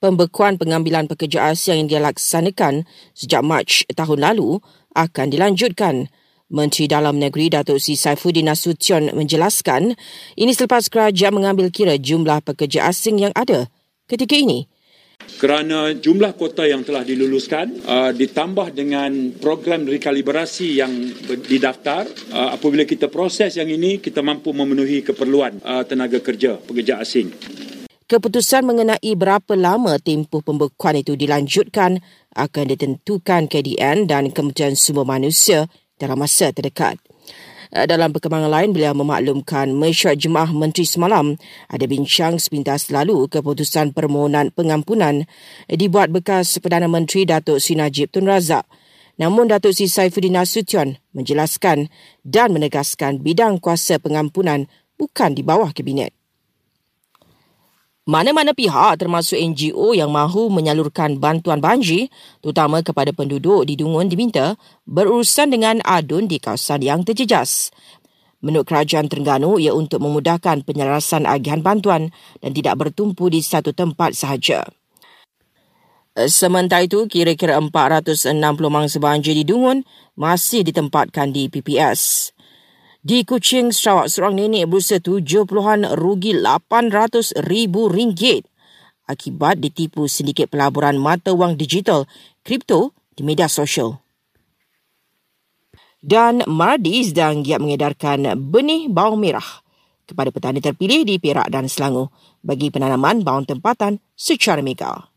pembekuan pengambilan pekerja asing yang dilaksanakan sejak Mac tahun lalu akan dilanjutkan. Menteri Dalam Negeri Datuk Sri Saifuddin Nasution menjelaskan ini selepas kerajaan mengambil kira jumlah pekerja asing yang ada ketika ini. Kerana jumlah kota yang telah diluluskan uh, ditambah dengan program rekalibrasi yang didaftar, uh, apabila kita proses yang ini, kita mampu memenuhi keperluan uh, tenaga kerja pekerja asing. Keputusan mengenai berapa lama tempoh pembekuan itu dilanjutkan akan ditentukan KDN dan Kementerian Sumber Manusia dalam masa terdekat. Eh, dalam perkembangan lain, beliau memaklumkan mesyuarat jemaah menteri semalam ada bincang sepintas lalu keputusan permohonan pengampunan dibuat bekas Perdana Menteri Datuk Sri Najib Tun Razak. Namun Datuk Sri Saifuddin Nasution menjelaskan dan menegaskan bidang kuasa pengampunan bukan di bawah kabinet. Mana-mana pihak termasuk NGO yang mahu menyalurkan bantuan banjir terutama kepada penduduk di Dungun diminta berurusan dengan adun di kawasan yang terjejas. Menurut Kerajaan Terengganu, ia untuk memudahkan penyelarasan agihan bantuan dan tidak bertumpu di satu tempat sahaja. Sementara itu, kira-kira 460 mangsa banjir di Dungun masih ditempatkan di PPS. Di Kuching, Sarawak, seorang nenek berusia tujuh puluhan rugi RM800,000 akibat ditipu sindiket pelaburan mata wang digital kripto di media sosial. Dan Mardi sedang giat mengedarkan benih bawang merah kepada petani terpilih di Perak dan Selangor bagi penanaman bawang tempatan secara mega.